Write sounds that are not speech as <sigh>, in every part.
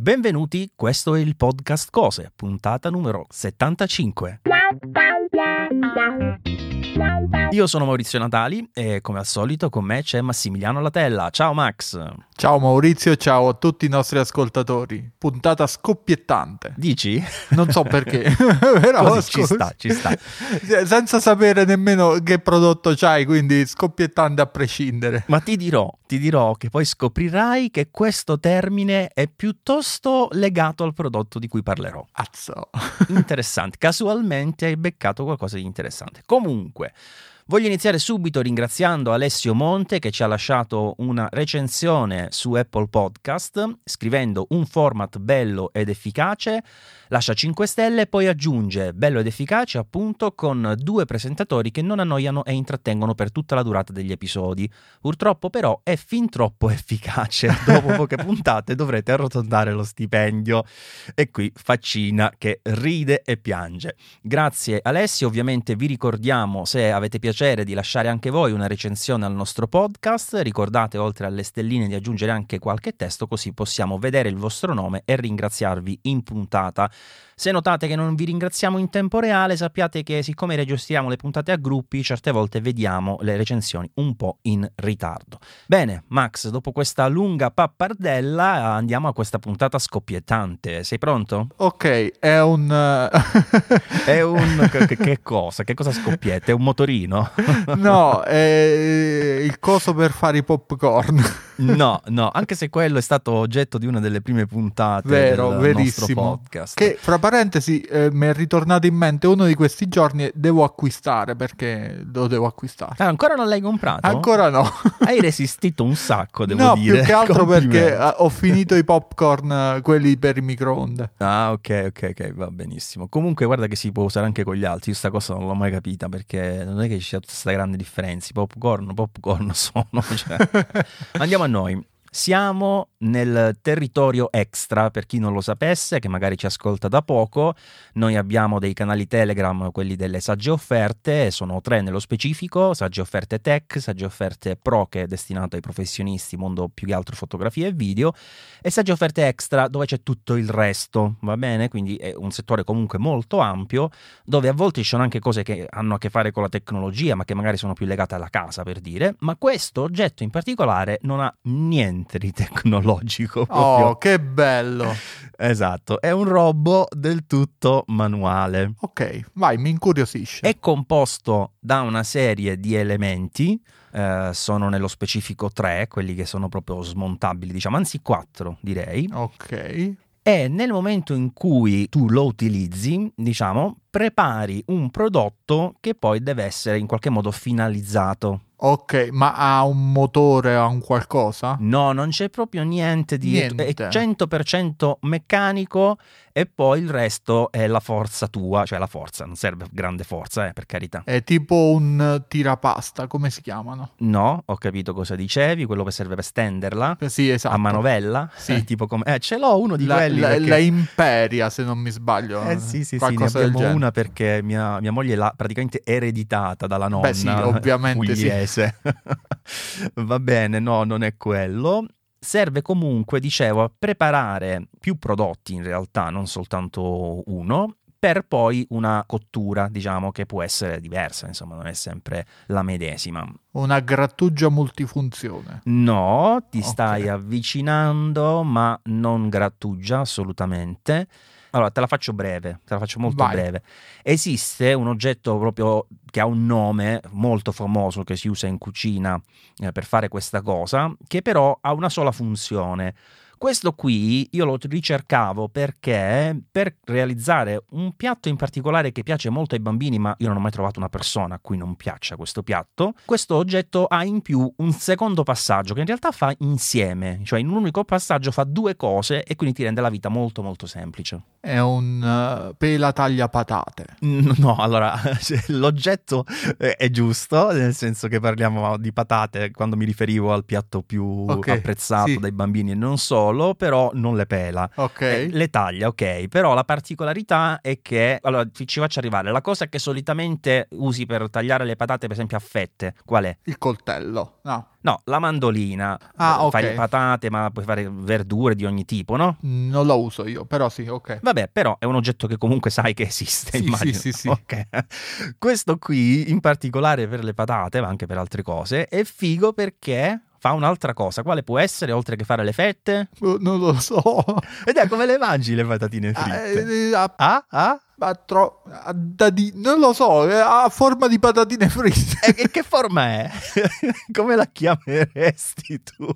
Benvenuti, questo è il podcast Cose, puntata numero 75. Io sono Maurizio Natali e come al solito con me c'è Massimiliano Latella. Ciao Max. Ciao Maurizio ciao a tutti i nostri ascoltatori. Puntata scoppiettante. Dici? Non so perché, <laughs> però Così, ci sta, ci sta. Senza sapere nemmeno che prodotto c'hai, quindi scoppiettante a prescindere. Ma ti dirò, ti dirò che poi scoprirai che questo termine è piuttosto legato al prodotto di cui parlerò. Azzo. Interessante, casualmente hai beccato qualcosa di interessante. Comunque, Voglio iniziare subito ringraziando Alessio Monte che ci ha lasciato una recensione su Apple Podcast scrivendo un format bello ed efficace Lascia 5 stelle e poi aggiunge bello ed efficace appunto con due presentatori che non annoiano e intrattengono per tutta la durata degli episodi. Purtroppo però è fin troppo <laughs> efficace. Dopo poche puntate dovrete arrotondare lo stipendio. E qui faccina che ride e piange. Grazie Alessio, ovviamente vi ricordiamo se avete piacere di lasciare anche voi una recensione al nostro podcast. Ricordate oltre alle stelline di aggiungere anche qualche testo così possiamo vedere il vostro nome e ringraziarvi in puntata. Se notate che non vi ringraziamo in tempo reale, sappiate che siccome registriamo le puntate a gruppi, certe volte vediamo le recensioni un po' in ritardo. Bene, Max, dopo questa lunga pappardella andiamo a questa puntata scoppiettante. Sei pronto? Ok, è un... è un... <laughs> Che, che, cosa? Che cosa scoppietta? È un motorino? <laughs> no, è il coso per fare i popcorn. No, no, anche se quello è stato oggetto di una delle prime puntate Vero, del verissimo. nostro podcast. Che fra parentesi eh, mi è ritornato in mente uno di questi giorni devo acquistare perché lo devo acquistare. Ah, ancora non l'hai comprato? Ancora no. Hai resistito un sacco, devo no, dire. più che altro perché eh, ho finito i popcorn, eh, quelli per il microonde. Ah, ok, ok, ok, va benissimo. Comunque guarda che si può usare anche con gli altri, io sta cosa non l'ho mai capita perché non è che ci sia tutta questa grande differenza. I popcorn, popcorn <laughs> sono. Cioè. <laughs> Andiamo a noi. Siamo nel territorio extra, per chi non lo sapesse, che magari ci ascolta da poco, noi abbiamo dei canali Telegram, quelli delle sagge offerte, sono tre nello specifico, sagge offerte tech, sagge offerte pro che è destinato ai professionisti, mondo più che altro fotografia e video, e sagge offerte extra dove c'è tutto il resto, va bene? Quindi è un settore comunque molto ampio, dove a volte ci sono anche cose che hanno a che fare con la tecnologia, ma che magari sono più legate alla casa, per dire, ma questo oggetto in particolare non ha niente di tecnologico. Proprio. Oh, che bello! <laughs> Esatto, è un robot del tutto manuale. Ok, vai, mi incuriosisce. È composto da una serie di elementi, eh, sono nello specifico tre, quelli che sono proprio smontabili, diciamo, anzi quattro direi. Ok. E nel momento in cui tu lo utilizzi, diciamo, prepari un prodotto che poi deve essere in qualche modo finalizzato Ok, ma ha un motore, ha un qualcosa? No, non c'è proprio niente di... Niente. È 100% meccanico e poi il resto è la forza tua, cioè la forza, non serve grande forza, eh, per carità. È tipo un tirapasta, come si chiamano? No, ho capito cosa dicevi, quello che serve per stenderla. Eh, Sì, esatto. A manovella? Sì. Eh, tipo come... Eh, ce l'ho uno di la, quelli. la, perché- la Imperia, se non mi sbaglio. Eh sì, sì, sì, ne abbiamo una perché mia, mia moglie l'ha praticamente ereditata dalla nonna Beh, sì, ovviamente sì. Pugliese. <laughs> Va bene, no, non è quello. Serve comunque, dicevo, a preparare più prodotti in realtà, non soltanto uno, per poi una cottura, diciamo, che può essere diversa, insomma, non è sempre la medesima. Una grattugia multifunzione. No, ti Ok. stai avvicinando, ma non grattugia assolutamente. Allora, te la faccio breve, te la faccio molto Vai. breve. Esiste un oggetto proprio che ha un nome molto famoso che si usa in cucina eh, per fare questa cosa, che però ha una sola funzione. Questo qui io lo ricercavo perché per realizzare un piatto in particolare che piace molto ai bambini, ma io non ho mai trovato una persona a cui non piaccia questo piatto, questo oggetto ha in più un secondo passaggio che in realtà fa insieme, cioè in un unico passaggio fa due cose e quindi ti rende la vita molto molto semplice. È un uh, pela taglia patate. No, allora <laughs> l'oggetto eh, è giusto, nel senso che parliamo di patate quando mi riferivo al piatto più Ok, apprezzato sì. dai bambini e non solo, solo, però non le pela. Ok. Eh, le taglia, ok, però la particolarità è che, allora ci ci faccio arrivare, la cosa che solitamente usi per tagliare le patate, per esempio a fette, qual è? Il coltello. No. No, la mandolina, Ah, fai ok. le patate, ma puoi fare verdure di ogni tipo, no? Non lo uso io, però sì, ok. Vabbè, però è un oggetto che comunque sai che esiste, <laughs> Sì, immagino. sì, sì, sì. Ok. Questo qui, in particolare per le patate, ma anche per altre cose, è figo perché fa un'altra cosa. Quale può essere, oltre che fare le fette? Oh, Non lo so. <laughs> Ed è come le mangi le patatine Ah, fritte? eh, ha- Ah, ah? ha tro- ha da di- non lo so, eh, ha forma di patatine fritte. E che, che forma è? <laughs> Come la chiameresti tu?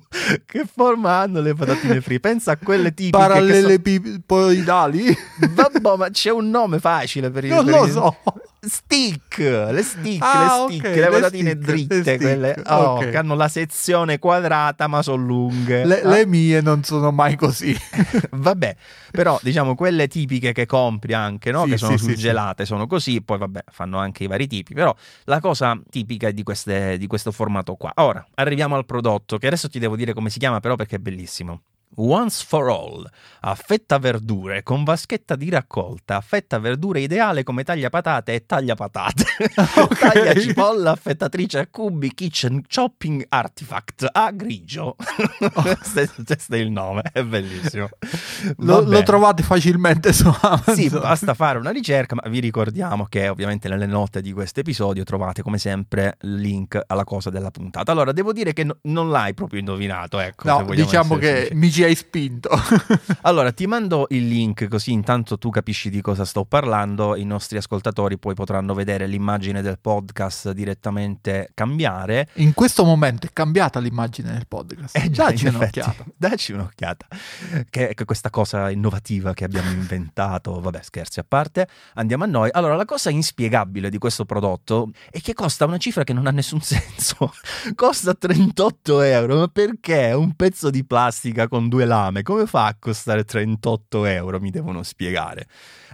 Che forma hanno le patatine fritte? Pensa a quelle tipiche che so- Parallelepipoidali? Vabbè, ma c'è un nome facile per i Non per lo i- so. Stick, le stick, Ah, le stick, ok, le patatine stick, dritte, quelle oh, ok. che hanno la sezione quadrata ma sono lunghe. Le, Ah, le mie non sono mai così. <laughs> Vabbè, però diciamo quelle tipiche che compri anche, no? Sì, che sono sì, sì, surgelate, sono così, poi vabbè, fanno anche i vari tipi, però la cosa tipica è di, queste- di questo formato qua. Ora, arriviamo al prodotto, che adesso ti devo dire come si chiama però perché è bellissimo. Once for all, affetta verdure con vaschetta di raccolta, affetta verdure ideale come taglia patate e taglia patate. <laughs> Ok. <laughs> taglia cipolla, affettatrice a cubi, kitchen chopping artifact a grigio. <laughs> questo, questo è il nome, è bellissimo. Lo, lo trovate facilmente su Amazon. Sì, basta fare una ricerca, ma vi ricordiamo che ovviamente nelle note di questo episodio trovate come sempre il link alla cosa della puntata. Allora, devo dire che no- non l'hai proprio indovinato, ecco. No, diciamo che mi ci hai spinto. <laughs> Allora, ti mando il link così intanto tu capisci di cosa sto parlando, i nostri ascoltatori poi potranno vedere l'immagine del podcast direttamente cambiare. In questo momento è cambiata l'immagine del podcast. Eh già, Dacci un'occhiata. <laughs> Dacci un'occhiata. Che, che questa cosa innovativa che abbiamo <laughs> inventato, vabbè, scherzi a parte, andiamo a noi. Allora, la cosa inspiegabile di questo prodotto è che costa una cifra che non ha nessun senso. costa 38 euro, ma perché un pezzo di plastica con due lame, come fa a costare 38 euro? Mi devono spiegare.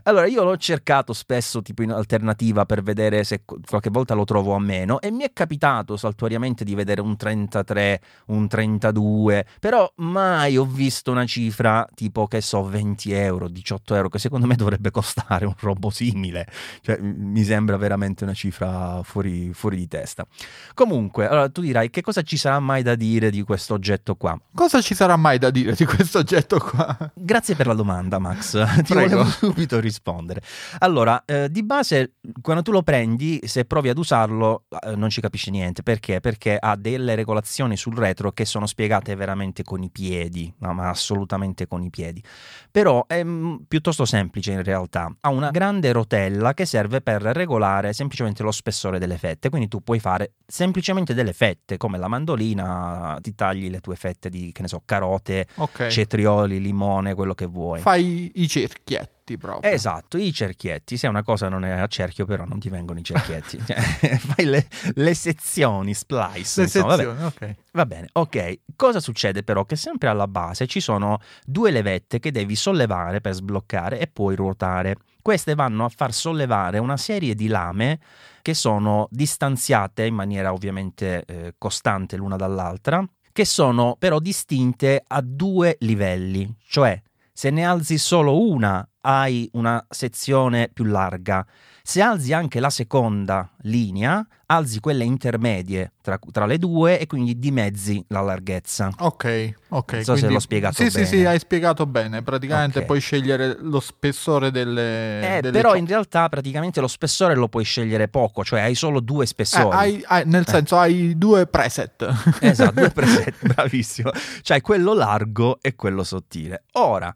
Allora, io l'ho cercato spesso tipo in alternativa per vedere se qu- qualche volta lo trovo a meno e mi è capitato saltuariamente di vedere un 33, un 32, però mai ho visto una cifra tipo che so 20 euro, 18 euro, che secondo me dovrebbe costare un robo simile. Cioè, mi sembra veramente una cifra fuori, fuori di testa. Comunque, allora tu dirai che cosa ci sarà mai da dire di questo oggetto qua? Cosa ci sarà mai da dire di questo oggetto qua? Grazie per la domanda, Max. Ti Prego. volevo <laughs> subito rispondere. Allora, eh, di base, quando tu lo prendi, se provi ad usarlo, eh, non ci capisci niente. Perché? Perché ha delle regolazioni sul retro che sono spiegate veramente con i piedi, no, ma assolutamente con i piedi. Però è mm, piuttosto semplice in realtà. Ha una grande rotella che serve per regolare semplicemente lo spessore delle fette. Quindi tu puoi fare semplicemente delle fette, come la mandolina, ti tagli le tue fette di, che ne so, carote, Ok. cetrioli, limone, quello che vuoi. Fai i cerchietti proprio. Esatto, i cerchietti. Se una cosa non è a cerchio, però non ti vengono i cerchietti. <laughs> Cioè, Fai le, le sezioni, splice. Le insomma, sezioni, ok. Va bene, ok. Cosa succede però? Che sempre alla base ci sono due levette che devi sollevare per sbloccare e poi ruotare. Queste vanno a far sollevare una serie di lame che sono distanziate in maniera ovviamente eh, costante l'una dall'altra, che sono però distinte a due livelli, cioè se ne alzi solo una hai una sezione più larga, se alzi anche la seconda linea, alzi quelle intermedie tra, tra le due e quindi dimezzi la larghezza. Ok, ok. Non so se quindi- l'ho spiegato sì, bene. Sì, sì, hai spiegato bene. Praticamente Ok. puoi scegliere lo spessore delle... Eh, delle però co- in realtà praticamente lo spessore lo puoi scegliere poco, cioè hai solo due Eh, spessori. hai- hai- nel senso hai due preset. Esatto, due preset, <laughs> bravissimo. Cioè quello largo e quello sottile. Ora,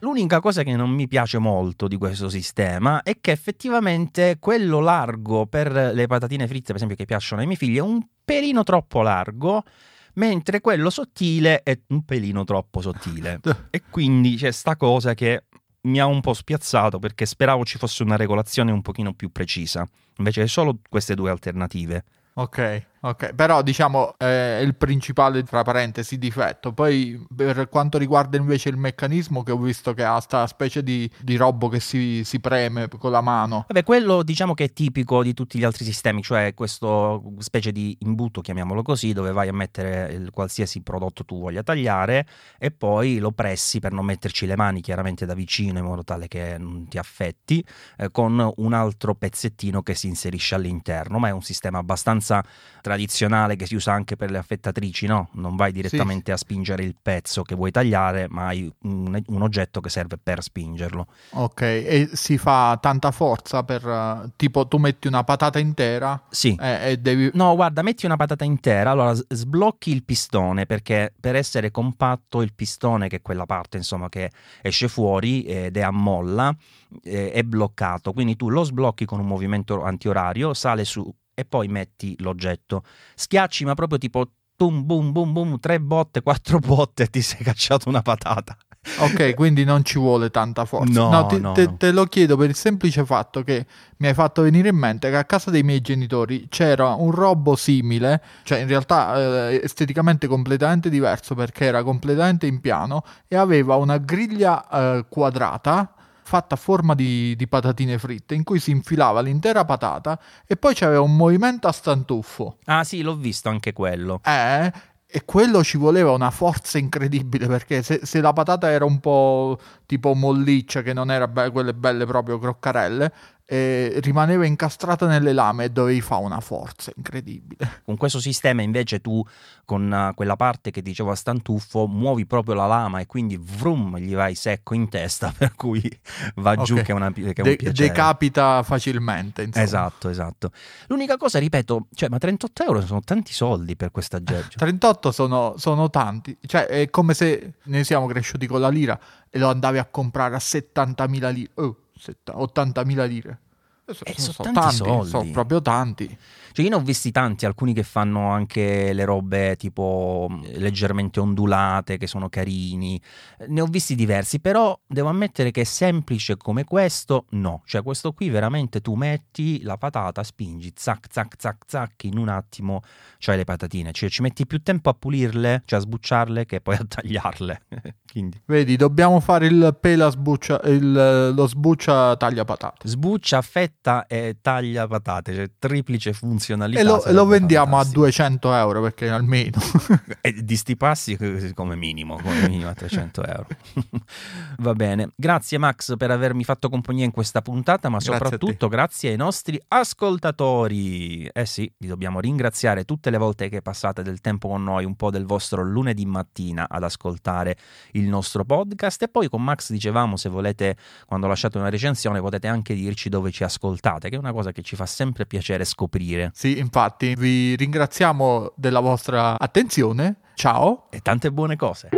l'unica cosa che non mi piace molto di questo sistema è che effettivamente quello largo per le patatine fritte, per esempio, che piacciono ai miei figli, è un pelino troppo largo. Mentre quello sottile è un pelino troppo sottile. <laughs> E quindi c'è sta cosa che mi ha un po' spiazzato perché speravo ci fosse una regolazione un pochino più precisa. Invece è solo queste due alternative. ok. Ok, però diciamo eh, è il principale, tra parentesi, difetto. Poi per quanto riguarda invece il meccanismo, che ho visto che ha sta specie di, di robot che si, si, preme con la mano. Vabbè, quello diciamo che è tipico di tutti gli altri sistemi, cioè questo specie di imbuto, chiamiamolo così, dove vai a mettere il, qualsiasi prodotto tu voglia tagliare e poi lo pressi per non metterci le mani chiaramente da vicino in modo tale che non ti affetti, eh, con un altro pezzettino che si inserisce all'interno, ma è un sistema abbastanza tradizionale che si usa anche per le affettatrici, no? Non vai direttamente sì. a spingere il pezzo che vuoi tagliare, ma hai un, un, oggetto che serve per spingerlo. Ok, e si fa tanta forza per tipo tu metti una patata intera? Sì. E, e devi... No, guarda, metti una patata intera, allora sblocchi il pistone perché per essere compatto il pistone, che è quella parte insomma che esce fuori ed è a molla, è bloccato, quindi tu lo sblocchi con un movimento antiorario, sale su e poi metti l'oggetto. Schiacci, ma proprio tipo boom, boom, boom, boom, tre botte, quattro botte e ti sei cacciato una patata. Ok, quindi non ci vuole tanta forza. No, no, ti, no, te, no. te, lo chiedo per il semplice fatto che mi hai fatto venire in mente che a casa dei miei genitori c'era un robot simile, cioè in realtà eh, esteticamente completamente diverso perché era completamente in piano e aveva una griglia eh, quadrata fatta a forma di, di, patatine fritte in cui si infilava l'intera patata e poi c'aveva un movimento a stantuffo. Ah sì, l'ho visto anche quello. Eh, e quello ci voleva una forza incredibile perché se, se, la patata era un po' tipo molliccia, che non era be- quelle belle proprio croccarelle, e rimaneva incastrata nelle lame e dovevi fare una forza incredibile. Con questo sistema invece tu con uh, quella parte che dicevo a Stantuffo muovi proprio la lama e quindi vrum gli vai secco in testa <laughs> per cui va okay. giù che è, una, che è un De- piacere. Decapita facilmente. Insomma. Esatto, esatto. L'unica cosa, ripeto, cioè, ma 38 euro sono tanti soldi per questo aggeggio. <laughs> 38 sono, sono tanti, cioè è come se ne siamo cresciuti con la lira e lo andavi a comprare a 70.000 lire. Oh 80.000 lire. Eh, sono, sono tanti, soldi. Sono proprio tanti. Cioè, io ne ho visti tanti, alcuni che fanno anche le robe tipo leggermente ondulate, che sono carini. Ne ho visti diversi, però devo ammettere che semplice come questo, no. Cioè, questo qui veramente tu metti la patata, spingi, zac, zac, zac, zac, in un attimo c'hai le patatine. Cioè, ci metti più tempo a pulirle, cioè a sbucciarle, che poi a <laughs> tagliarle. Quindi. Vedi, dobbiamo fare il pela sbuccia, il, lo sbuccia taglia patate. Sbuccia, fetta e taglia patate, cioè triplice funzionalità funzionalità. E lo, lo vendiamo fantastico. a 200 euro perché almeno. <laughs> e di sti passi come minimo, come minimo a 300 euro. <laughs> Va bene. Grazie Max per avermi fatto compagnia in questa puntata, ma grazie soprattutto grazie ai nostri ascoltatori. Eh sì, vi dobbiamo ringraziare tutte le volte che passate del tempo con noi, un po' del vostro lunedì mattina ad ascoltare il nostro podcast. E poi con Max dicevamo, se volete, quando lasciate una recensione, potete anche dirci dove ci ascoltate, che è una cosa che ci fa sempre piacere scoprire. Sì, infatti vi ringraziamo della vostra attenzione. Ciao e tante buone cose.